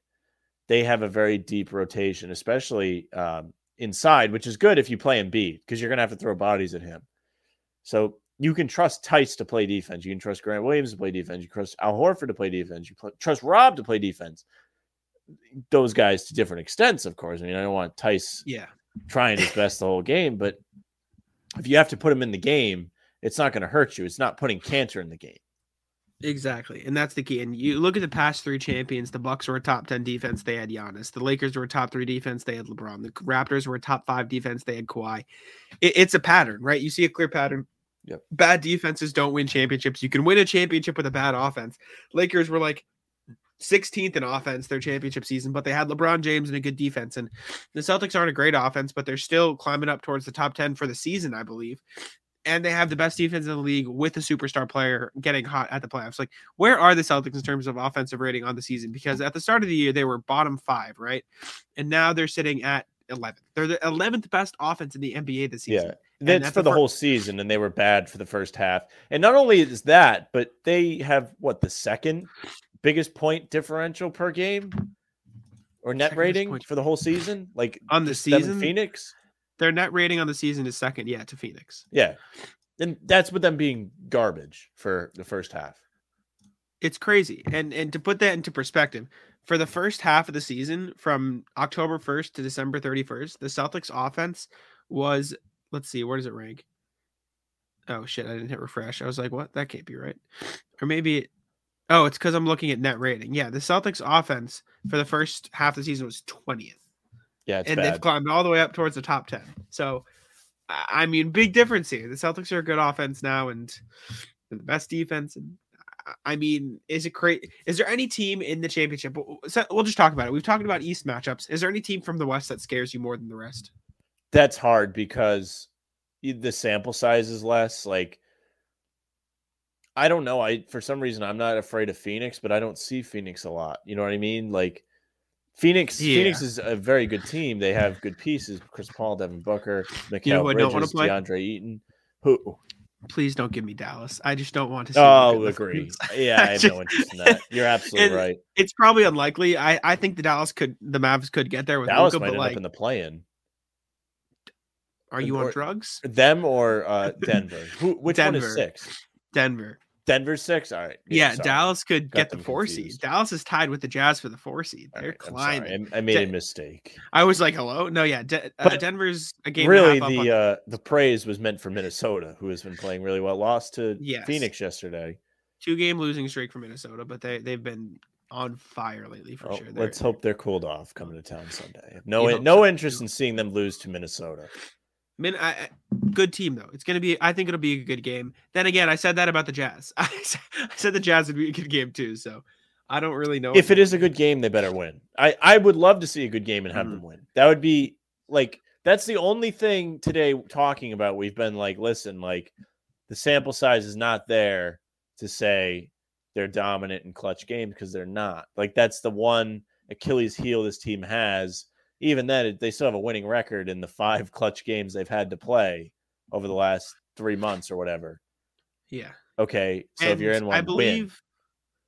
They have a very deep rotation, especially um, inside, which is good if you play Embiid because you're going to have to throw bodies at him. So you can trust Theis to play defense. You can trust Grant Williams to play defense. You trust Al Horford to play defense. You trust Rob to play defense. Those guys to different extents, of course. I mean, I don't want Theis Yeah. trying his best the whole game, but if you have to put him in the game, it's not going to hurt you. It's not putting Kanter in the game. Exactly, and that's the key. And you look at the past three champions. The Bucks were a top ten defense. They had Giannis. The Lakers were a top three defense. They had LeBron. The Raptors were a top five defense. They had Kawhi. It, it's a pattern, right? You see a clear pattern. Yep. Bad defenses don't win championships. You can win a championship with a bad offense. Lakers were like 16th in offense their championship season, but they had LeBron James and a good defense. And the Celtics aren't a great offense, but they're still climbing up towards the top 10 for the season, I believe. And they have the best defense in the league with a superstar player getting hot at the playoffs. Like, where are the Celtics in terms of offensive rating on the season? Because at the start of the year, they were bottom five, right? And now they're sitting at 11th. They're the 11th best offense in the NBA this season. Yeah. That's, that's for the whole season, and they were bad for the first half. And not only is that, but they have what the second biggest point differential per game or net Second rating for the whole season, like On the just them and season? Phoenix. Their net rating on the season is second, yeah, to Phoenix. Yeah, and that's with them being garbage for the first half. it's crazy. And and to put that into perspective, for the first half of the season, from October 1st to December 31st, the Celtics offense was let's see, where does it rank? Oh shit, I didn't hit refresh. I was like, what? That can't be right. Or maybe it, oh, it's because I'm looking at net rating. Yeah, the Celtics offense for the first half of the season was 20th. Yeah, it's and they've climbed all the way up towards the top 10. So I mean, big difference here. The Celtics are a good offense now and the best defense. And I- I mean, is it great? Is there any team in the championship? We'll just talk about it. We've talked about East matchups. Is there any team from the West that scares you more than the rest? That's hard because the sample size is less. Like, I don't know. I for some reason I'm not afraid of Phoenix, but I don't see Phoenix a lot. You know what I mean? Like, Phoenix. Phoenix is a very good team. They have good pieces: Chris Paul, Devin Booker, Mikal You know who I don't wanna Bridges, play? Deandre Ayton. Who? Please don't give me Dallas. I just don't want to see. Oh, them get the agree. Yeah, I have just- no interest in that. You're absolutely right. It's probably unlikely. I, I think the Dallas could, the Mavs could get there with Dallas Luka, might but end like, up in the play-in. Are you on drugs? Them or uh, Denver? Who? Which one Denver. is six? Denver. Denver six. All right. Yeah, sorry. Dallas could Got get the four confused. seed. Dallas is tied with the Jazz for the four seed. They're right, I'm climbing. I, I made a mistake. I was like, hello? No, yeah. De- uh, Denver's a game. really the on- uh the praise was meant for Minnesota, who has been playing really well. Lost to Yes. Phoenix yesterday. two game losing streak for Minnesota, but they they've been on fire lately for Oh, sure. They're- let's hope they're cooled off coming to town Sunday. No, You in- hope no so, interest in seeing them lose to Minnesota. Min, I, good team though. It's gonna be. I think it'll be a good game. Then again, I said that about the Jazz. I said, I said the Jazz would be a good game too. So I don't really know If it is a good game, they better win. I I would love to see a good game and have Mhm. them win. That would be like that's the only thing today talking about. We've been like, listen, like the sample size is not there to say they're dominant in clutch games because they're not. Like that's the one Achilles heel this team has. Even then, they still have a winning record in the five clutch games they've had to play over the last three months or whatever. Yeah. Okay, so if you're in one, I win. believe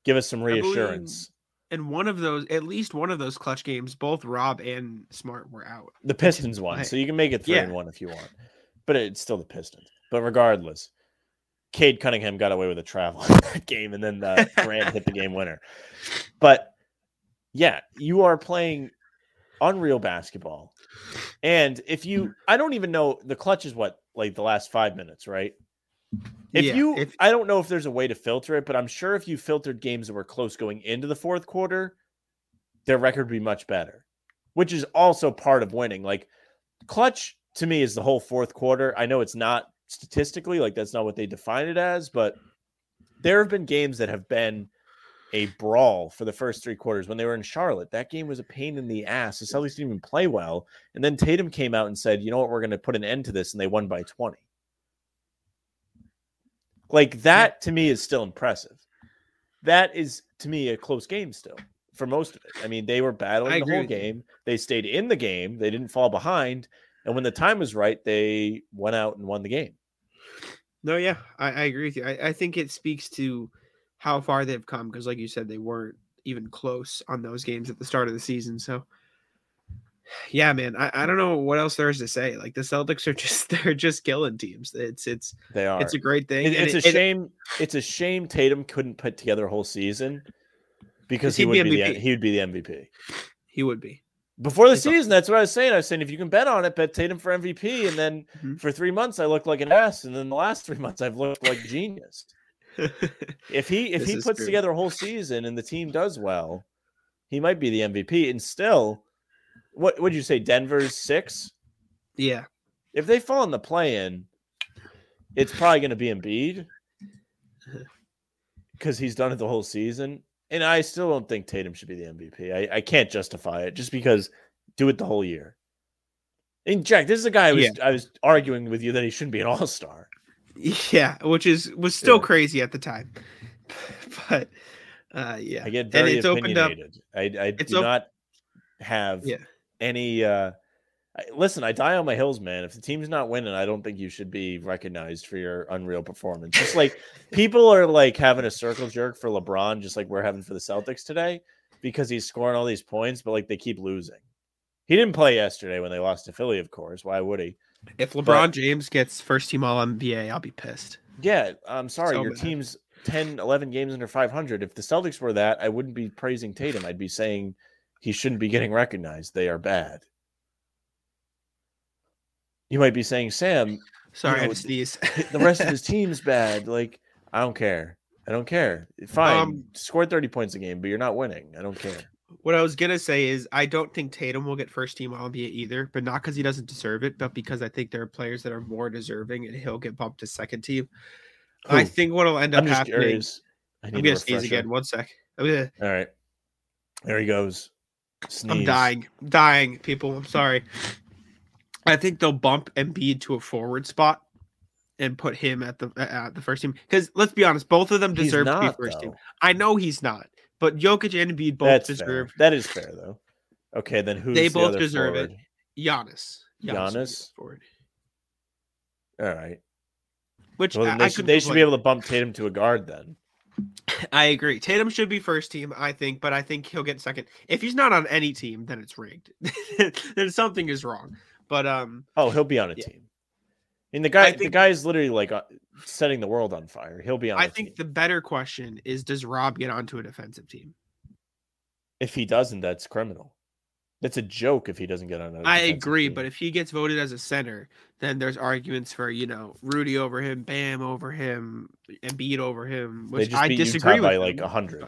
Give us some reassurance. in one of those, at least one of those clutch games, both Rob and Smart were out. The Pistons won, so you can make it three and one if you want. But it's still the Pistons. But regardless, Cade Cunningham got away with a travel in that game, and then uh, Grant hit the game winner. But yeah, you are playing unreal basketball. And if you, mm. I don't even know, the clutch is what, like the last five minutes, right? If Yeah, you, if- I don't know if there's a way to filter it, but I'm sure if you filtered games that were close going into the fourth quarter, their record would be much better, which is also part of winning. Like, clutch to me is the whole fourth quarter. I know it's not statistically, like, that's not what they define it as, but there have been games that have been a brawl for the first three quarters. When they were in Charlotte, that game was a pain in the ass. The Celtics didn't even play well. And then Tatum came out and said, you know what, we're going to put an end to this. And they won by 20. Like that to me is still impressive. That is to me a close game still for most of it. I mean, they were battling the whole game. They stayed in the game. They didn't fall behind. And when the time was right, they went out and won the game. No, yeah, I, I agree with you. I, I think it speaks to how far they've come because, like you said, they weren't even close on those games at the start of the season. So Yeah, man. I, I don't know what else there is to say. Like the Celtics are just they're just killing teams. It's it's They are. it's a great thing. It- it's it- a it- shame. It's a shame Tatum couldn't put together a whole season because he He'd be be, the, he would be the MVP he would be. before the season. That's what I was saying. I was saying if you can bet on it, bet Tatum for MVP, and then Mhm. for three months I looked like an ass, and then the last three months I've looked like genius. If he if This he puts true. together a whole season and the team does well, he might be the MVP. And still, what would you say? Denver's six. yeah. If they fall in the play-in, it's probably going to be Embiid uh-huh. because he's done it the whole season. And I still don't think Tatum should be the MVP. I, I can't justify it just because do it the whole year. And Jack, this is a guy I was Yeah. I was arguing with you that he shouldn't be an All Star. Yeah, which is was still Yeah. crazy at the time. But uh yeah. I get And very it's opened up- opinionated. I I do op- not have Yeah. any. uh I, Listen, I die on my hills, man. If the team's not winning, I don't think you should be recognized for your unreal performance. Just like people are like having a circle jerk for LeBron, just like we're having for the Celtics today, because he's scoring all these points, but like they keep losing. He didn't play yesterday when they lost to Philly, of course. Why would he? If LeBron James gets first team all NBA, I'll be pissed. Yeah, I'm sorry. So your bad. team's 10, 11 games under 500. If the Celtics were that, I wouldn't be praising Tatum. I'd be saying he shouldn't be getting recognized. They are bad. You might be saying, Sam, Sorry, I know, had to sneeze. the rest of his team's bad. Like, I don't care. I don't care. Fine. Um, Score 30 points a game, but you're not winning. I don't care. What I was gonna say is I don't think Tatum will get first team all NBA either, but not because he doesn't deserve it, but because I think there are players that are more deserving and he'll get bumped to second team. I think what'll end up I'm just happening. curious. I I'm need a gonna sneeze again. One sec. Gonna- All right. There he goes. I'm dying. I'm dying, people. I'm sorry. I think they'll bump Embiid to a forward spot and put him at the at the first team. Because let's be honest, both of them deserve to be not, first team. I know he's not, but Jokic and Embiid both That's deserve fair. That is fair, though. Okay, then who's They the both deserve it. forward? Giannis. should be the Giannis? forward. All right. Which Well, I, I they, should, they should be able to bump Tatum to a guard then. I agree. Tatum should be first team, I think, but I think he'll get second. If he's not on any team, then it's rigged. then something is wrong. But um, Oh, he'll be on a Yeah. team. mean, the guy, I the guy is literally like uh, setting the world on fire. He'll be on. I think the better question is: Does Rob get onto a defensive team? if he doesn't, that's criminal. That's a joke if he doesn't get on. a I agree, team. but if he gets voted as a center, then there's arguments for you know Rudy over him, Bam over him, Embiid over him, they which just I beat disagree Utah with. by like a hundred.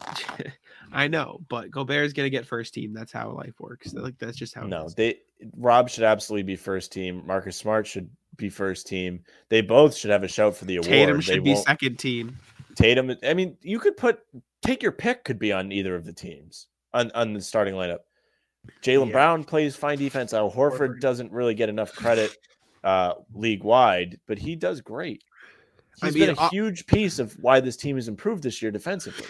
I know, but Gobert is gonna get first team. That's how life works. Like that's just how. No, they Rob should absolutely be first team. Marcus Smart should be first team. They both should have a shout for the award. Tatum They should be won't- second team. Tatum. I mean, you could put take your pick. Could be on either of the teams on on the starting lineup. Jaylen Yeah. Brown plays fine defense. Al Horford, Horford. doesn't really get enough credit uh, league wide, but he does great. I He's mean, been a huge piece of why this team has improved this year defensively.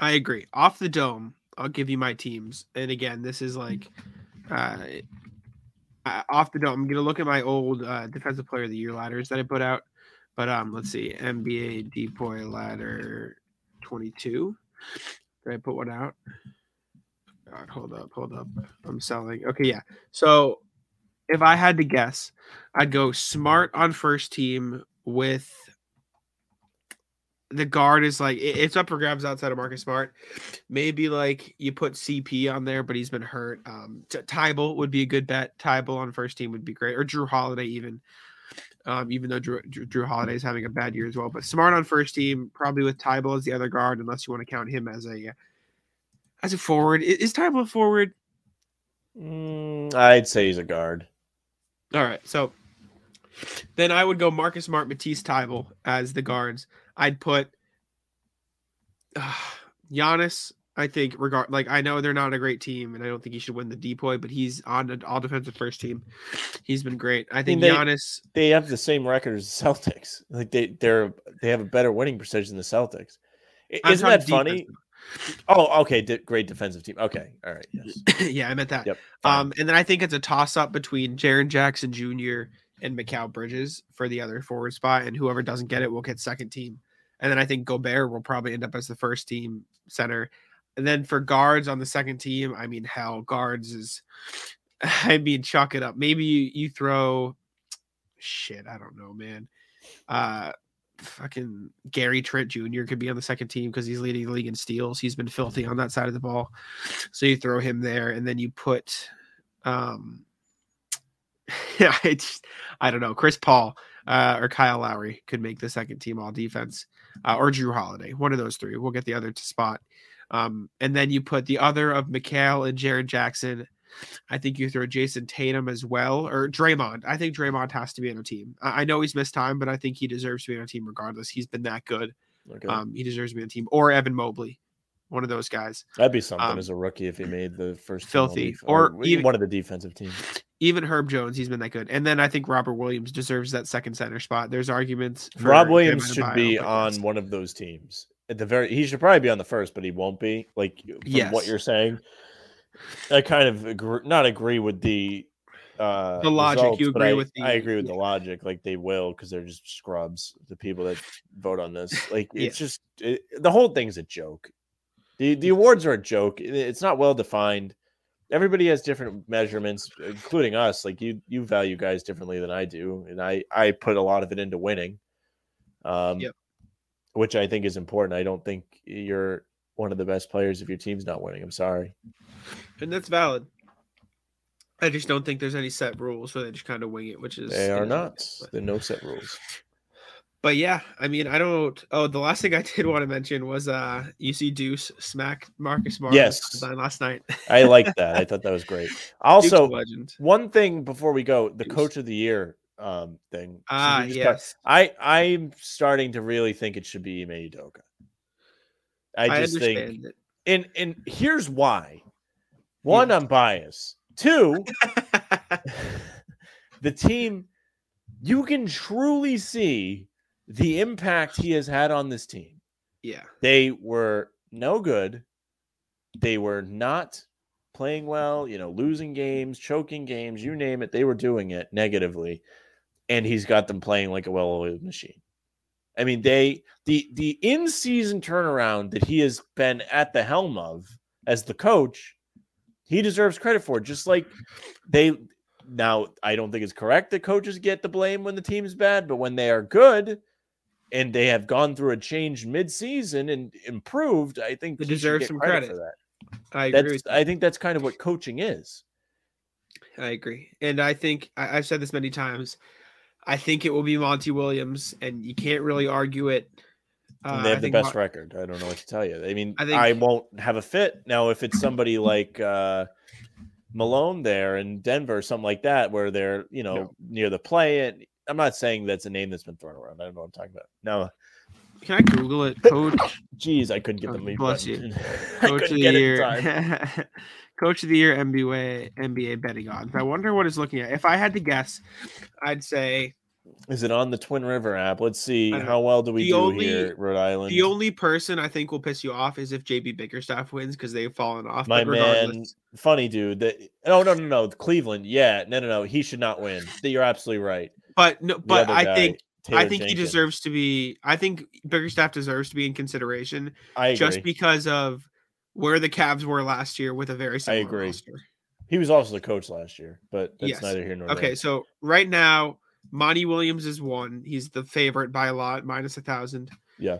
I agree. Off the dome, I'll give you my teams. And again, this is like uh, uh, off the dome. I'm gonna look at my old uh, defensive player of the year ladders that I put out. But um, let's see, NBA DPOY ladder 22. Did I put one out? God, hold up, hold up. I'm selling. Okay, yeah. So if I had to guess, I'd go smart on first team with the guard is like it- it's up for grabs outside of Marcus Smart. Maybe like you put CP on there, but he's been hurt. Um, Thybulle would be a good bet. Thybulle on first team would be great, or Jrue Holiday even. Um, even though Jrue, Jrue, Jrue Holiday is having a bad year as well, but Smart on first team, probably with Thybulle as the other guard, unless you want to count him as a as a forward. I- Is Thybulle a forward? Mm, I'd say he's a guard. All right, so then I would go Marcus Smart, Matisse Thybulle as the guards. I'd put uh, Giannis. I think regard like I know they're not a great team, and I don't think he should win the DPOY, but he's on an all defensive first team. He's been great. I think they- Giannis. They have the same record as the Celtics. Like they they're they have a better winning percentage than the Celtics. Isn't that funny? Oh, okay. De- great defensive team. Okay. All right. Yes. yeah, I meant that. Yep. Um, and then I think it's a toss up between Jaren Jackson Jr. and Mikal Bridges for the other forward spot, and whoever doesn't get it will get second team. And then I think Gobert will probably end up as the first team center. and then for guards on the second team, I mean, hell, guards is, I mean, chalk it up. Maybe you, you throw, shit, I don't know, man. Uh, fucking Gary Trent Jr. could be on the second team because he's leading the league in steals. He's been filthy on that side of the ball, so you throw him there, and then you put, um, yeah, I just, I don't know, Chris Paul uh, or Kyle Lowry could make the second team all defense, uh, or Jrue Holiday, one of those three. We'll get the other to spot. Um, and then you put the other of Mikal and Jaren Jackson. I think you throw Jayson Tatum as well, or Draymond. I think Draymond has to be on a team. I, I know he's missed time, but I think he deserves to be on a team regardless. He's been that good. Okay. Um, he deserves to be on a team. Or Evan Mobley, one of those guys. That'd be something um, as a rookie if he made the first filthy. def- Or even- one of the defensive teams. Even Herb Jones, he's been that good. And then I think Robert Williams deserves that second center spot. There's arguments. For Rob Williams should be on one of those teams. At the very, he should probably be on the first, but he won't be. Like from Yes. what you're saying, I kind of agree, not agree with the uh The logic, results, you agree I, with the- I agree with the logic. Like they will because they're just scrubs. The people that vote on this, like Yeah. it's just it, the whole thing's a joke. The the awards are a joke. It's not well defined. Everybody has different measurements, including us. Like you, you value guys differently than I do, and I, I put a lot of it into winning, um, Yep. which I think is important. I don't think you're one of the best players if your team's not winning. I'm sorry. and that's valid. I just don't think there's any set rules, so they just kind of wing it, which is They are is what it not. is, but- There are no set rules. But yeah, I mean, I don't. Oh, the last thing I did want to mention was uh UC Deuce smack Marcus Smart Yes. last night. I like that. I thought that was great. Also, legend. one thing before we go, the Deuce. coach of the year um thing. Ah, we just talk- yes, I I'm starting to really think it should be Ime Udoka. I I, just think it. and and here's why. One, I'm biased. Two, the team, you can truly see the impact he has had on this team. yeah, They were no good. They were not playing well, you know, losing games, choking games, you name it. They were doing it negatively. And he's got them playing like a well-oiled machine. I mean, they the the in-season turnaround that he has been at the helm of as the coach, he deserves credit for. Just like they now, I don't think it's correct that coaches get the blame when the team's bad, but when they are good and they have gone through a change mid-season and improved, I think They deserve some credit, credit. for that. I agree. I think that's kind of what coaching is. I agree, and I think I, I've said this many times. I think it will be Monty Williams, and you can't really argue it. Uh, they have the best Mon- record. I don't know what to tell you. I mean, I I, won't have a fit now if it's somebody like uh, Malone there in Denver, something like that, where they're you know No. near the play. And I'm not saying that's a name that's been thrown around. I don't know what I'm talking about. No, Can I Google it? Coach geez, I couldn't get the Oh, mute bless button. you. Coach of the get it in year. Coach of the year NBA NBA betting odds. I wonder what it's looking at. If I had to guess, I'd say Is it on the Twin River app? Let's see how well do we The do only- here, Rhode Island. the only person I think will piss you off is if JB Bickerstaff wins because they've fallen off. My man, funny dude. That no, no, no, no. Cleveland, yeah, no, no, no. He should not win. You're absolutely right. But no, but I guy, think I Taylor think he deserves to be. I think Bickerstaff deserves to be in consideration I agree. just because of where the Cavs were last year with a very similar agree. roster. He was also the coach last year, but that's Yes. neither here nor Okay, so right now, Monty Williams is one. He's the favorite by a lot, minus a thousand. Yeah.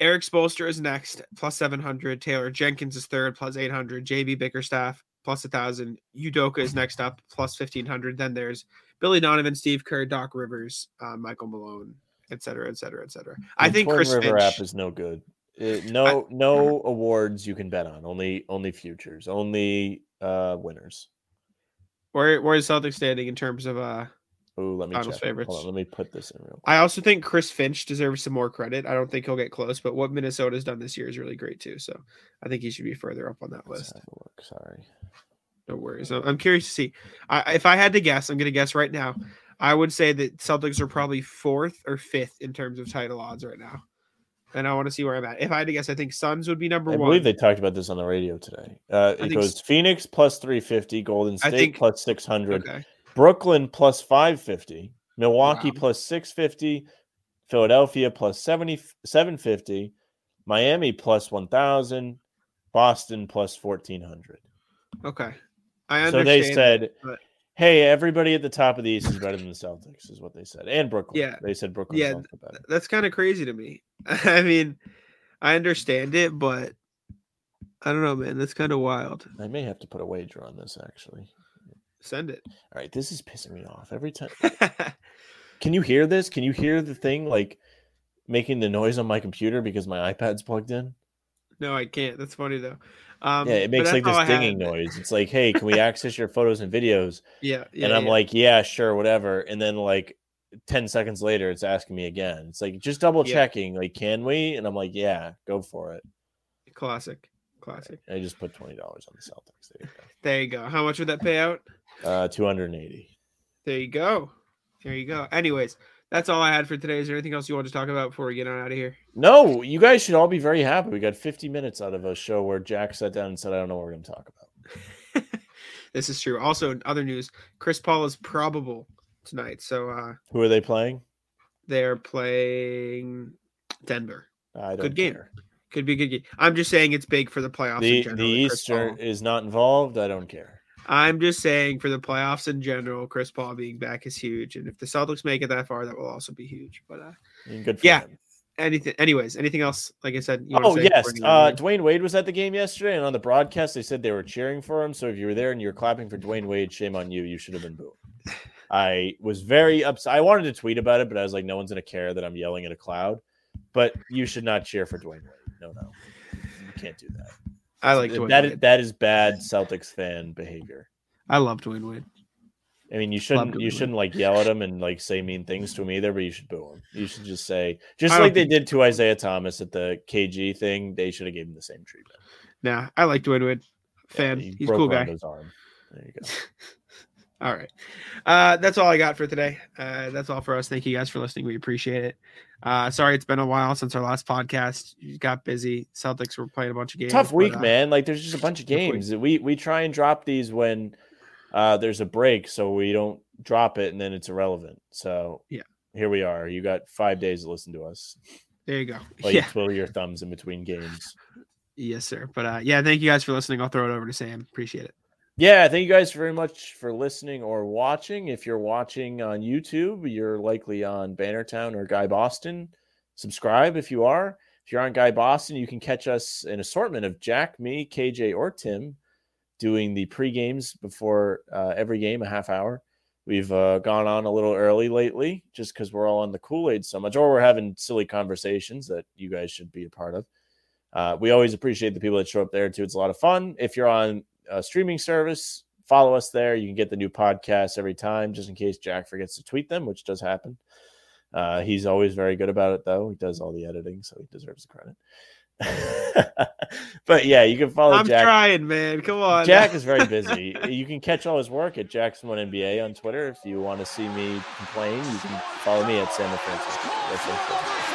Erik Spoelstra is next, plus seven hundred. Taylor Jenkins is third, plus eight hundred. JB Bickerstaff, plus a thousand. Udoka is next up, plus fifteen hundred. Then there's Billy Donovan, Steve Kerr, Doc Rivers, uh, Michael Malone, et cetera, et cetera, et cetera. I think Chris River Finch. app is no good. It- no, no awards you can bet on. Only, only futures. Only uh winners. where where is Celtics standing in terms of uh Oh, let me Finals check. Hold favorites. on, let me put this in real. quick. I also think Chris Finch deserves some more credit. I don't think he'll get close, but what Minnesota's done this year is really great too. So I think he should be further up on that Let's list. have a look. Sorry. No worries. I'm curious to see. I, if I had to guess, I'm going to guess right now. I would say that Celtics are probably fourth or fifth in terms of title odds right now. And I want to see where I'm at. If I had to guess, I think Suns would be number I one. I believe they talked about this on the radio today. Uh, it goes s- Phoenix plus 350, Golden State think- plus 600, Okay. Brooklyn plus 550, Milwaukee Wow. plus 650, Philadelphia plus 70, 750, Miami plus 1000, Boston plus fourteen hundred. Okay. I So they said, but- "Hey, everybody at the top of the East is better than the Celtics," is what they said, and Brooklyn. Yeah. they said Brooklyn. Yeah, better. that's kind of crazy to me. I mean, I understand it, but I don't know, man. That's kind of wild. I may have to put a wager on this actually. Send it. All right, this is pissing me off every time. Can you hear this? Can you hear the thing like making the noise on my computer because my iPad's plugged in? No, I can't. That's funny though. Um, yeah, it makes like this dinging noise. It's like, hey, can we access your photos and videos? Yeah, yeah. and I'm yeah. like, yeah, sure, whatever. And then like 10 seconds later, it's asking me again. It's like, just double Yeah. checking, like, can we? And I'm like, yeah, go for it. classic, classic. I just put $20 on the Celtics. There you There you go. How much would that pay out? Uh, 280. There you go. There you go. Anyways, that's all I had for today. Is there anything else you want to talk about before we get on out of here? No, you guys should all be very happy. We got 50 minutes out of a show where Jack sat down and said, I don't know what we're going to talk about. this is true. Also, other news, Chris Paul is probable tonight. So uh Who are they playing? they're playing Denver. I don't Good game. Could be a good game. I'm just saying it's big for the playoffs. in The, general the Eastern is not involved. I don't care. I'm just saying for the playoffs in general, Chris Paul being back is huge, and if the Celtics make it that far, that will also be huge. But uh, good for Yeah. them. anything, anyways, anything else? Like I said, you Oh yes, uh. Dwyane Wade was at the game yesterday, and on the broadcast they said they were cheering for him. So if you were there and you were clapping for Dwyane Wade, shame on you. You should have been booed. I was very upset. I wanted to tweet about it, but I was like, no one's gonna care that I'm yelling at a cloud. But you should not cheer for Dwyane Wade. No, no, you can't do that. I like Dwyane that. Is, Wade. that is bad Celtics fan behavior. I love Dwyane Wade. I mean, you shouldn't you shouldn't like yell at him and like say mean things to him either, but you should boo him. You should just say just I like they did to Isaiah Thomas at the KG thing. They should have given him the same treatment. Nah, I like Dwyane Wade. Yeah, Fan. he He's broke cool guy. Rondo's arm. There you go. All right. Uh, that's all I got for today. Uh, that's all for us. Thank you guys for listening. We appreciate it. Uh, sorry, it's been a while since our last podcast. You got busy. Celtics were playing a bunch of games. Tough but, week, uh, man. Like there's just a bunch of week. games. We we try and drop these when uh, there's a break, so we don't drop it and then it's irrelevant. So Yeah. here we are. You got five days to listen to us. There you go. Like yeah. twiddle your thumbs in between games. Yes, sir. But uh, yeah, thank you guys for listening. I'll throw it over to Sam. Appreciate it. Yeah, thank you guys very much for listening or watching. If you're watching on YouTube, you're likely on Bannertown or Guy Boston. Subscribe if you are. If you're on Guy Boston, you can catch us an assortment of Jack, me, KJ, or Tim doing the pre games before uh, every game, a half hour. We've uh, gone on a little early lately just because we're all on the Kool Aid so much, or we're having silly conversations that you guys should be a part of. Uh, we always appreciate the people that show up there too. It's a lot of fun. If you're on a streaming service, follow us there. You can get the new podcasts every time, just in case Jack forgets to tweet them, which does happen. Uh, he's always very good about it, though. He does all the editing, so he deserves the credit. but yeah, you can follow Jack. I'm Jack. trying, man. Come on. Jack is very busy. you can catch all his work at Jack Simone NBA on Twitter. If you want to see me complain, you can follow me at Sam LaFrance. That's it.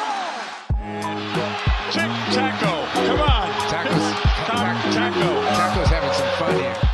Check Taco. Come on. Taco's, Taco. Taco's some here.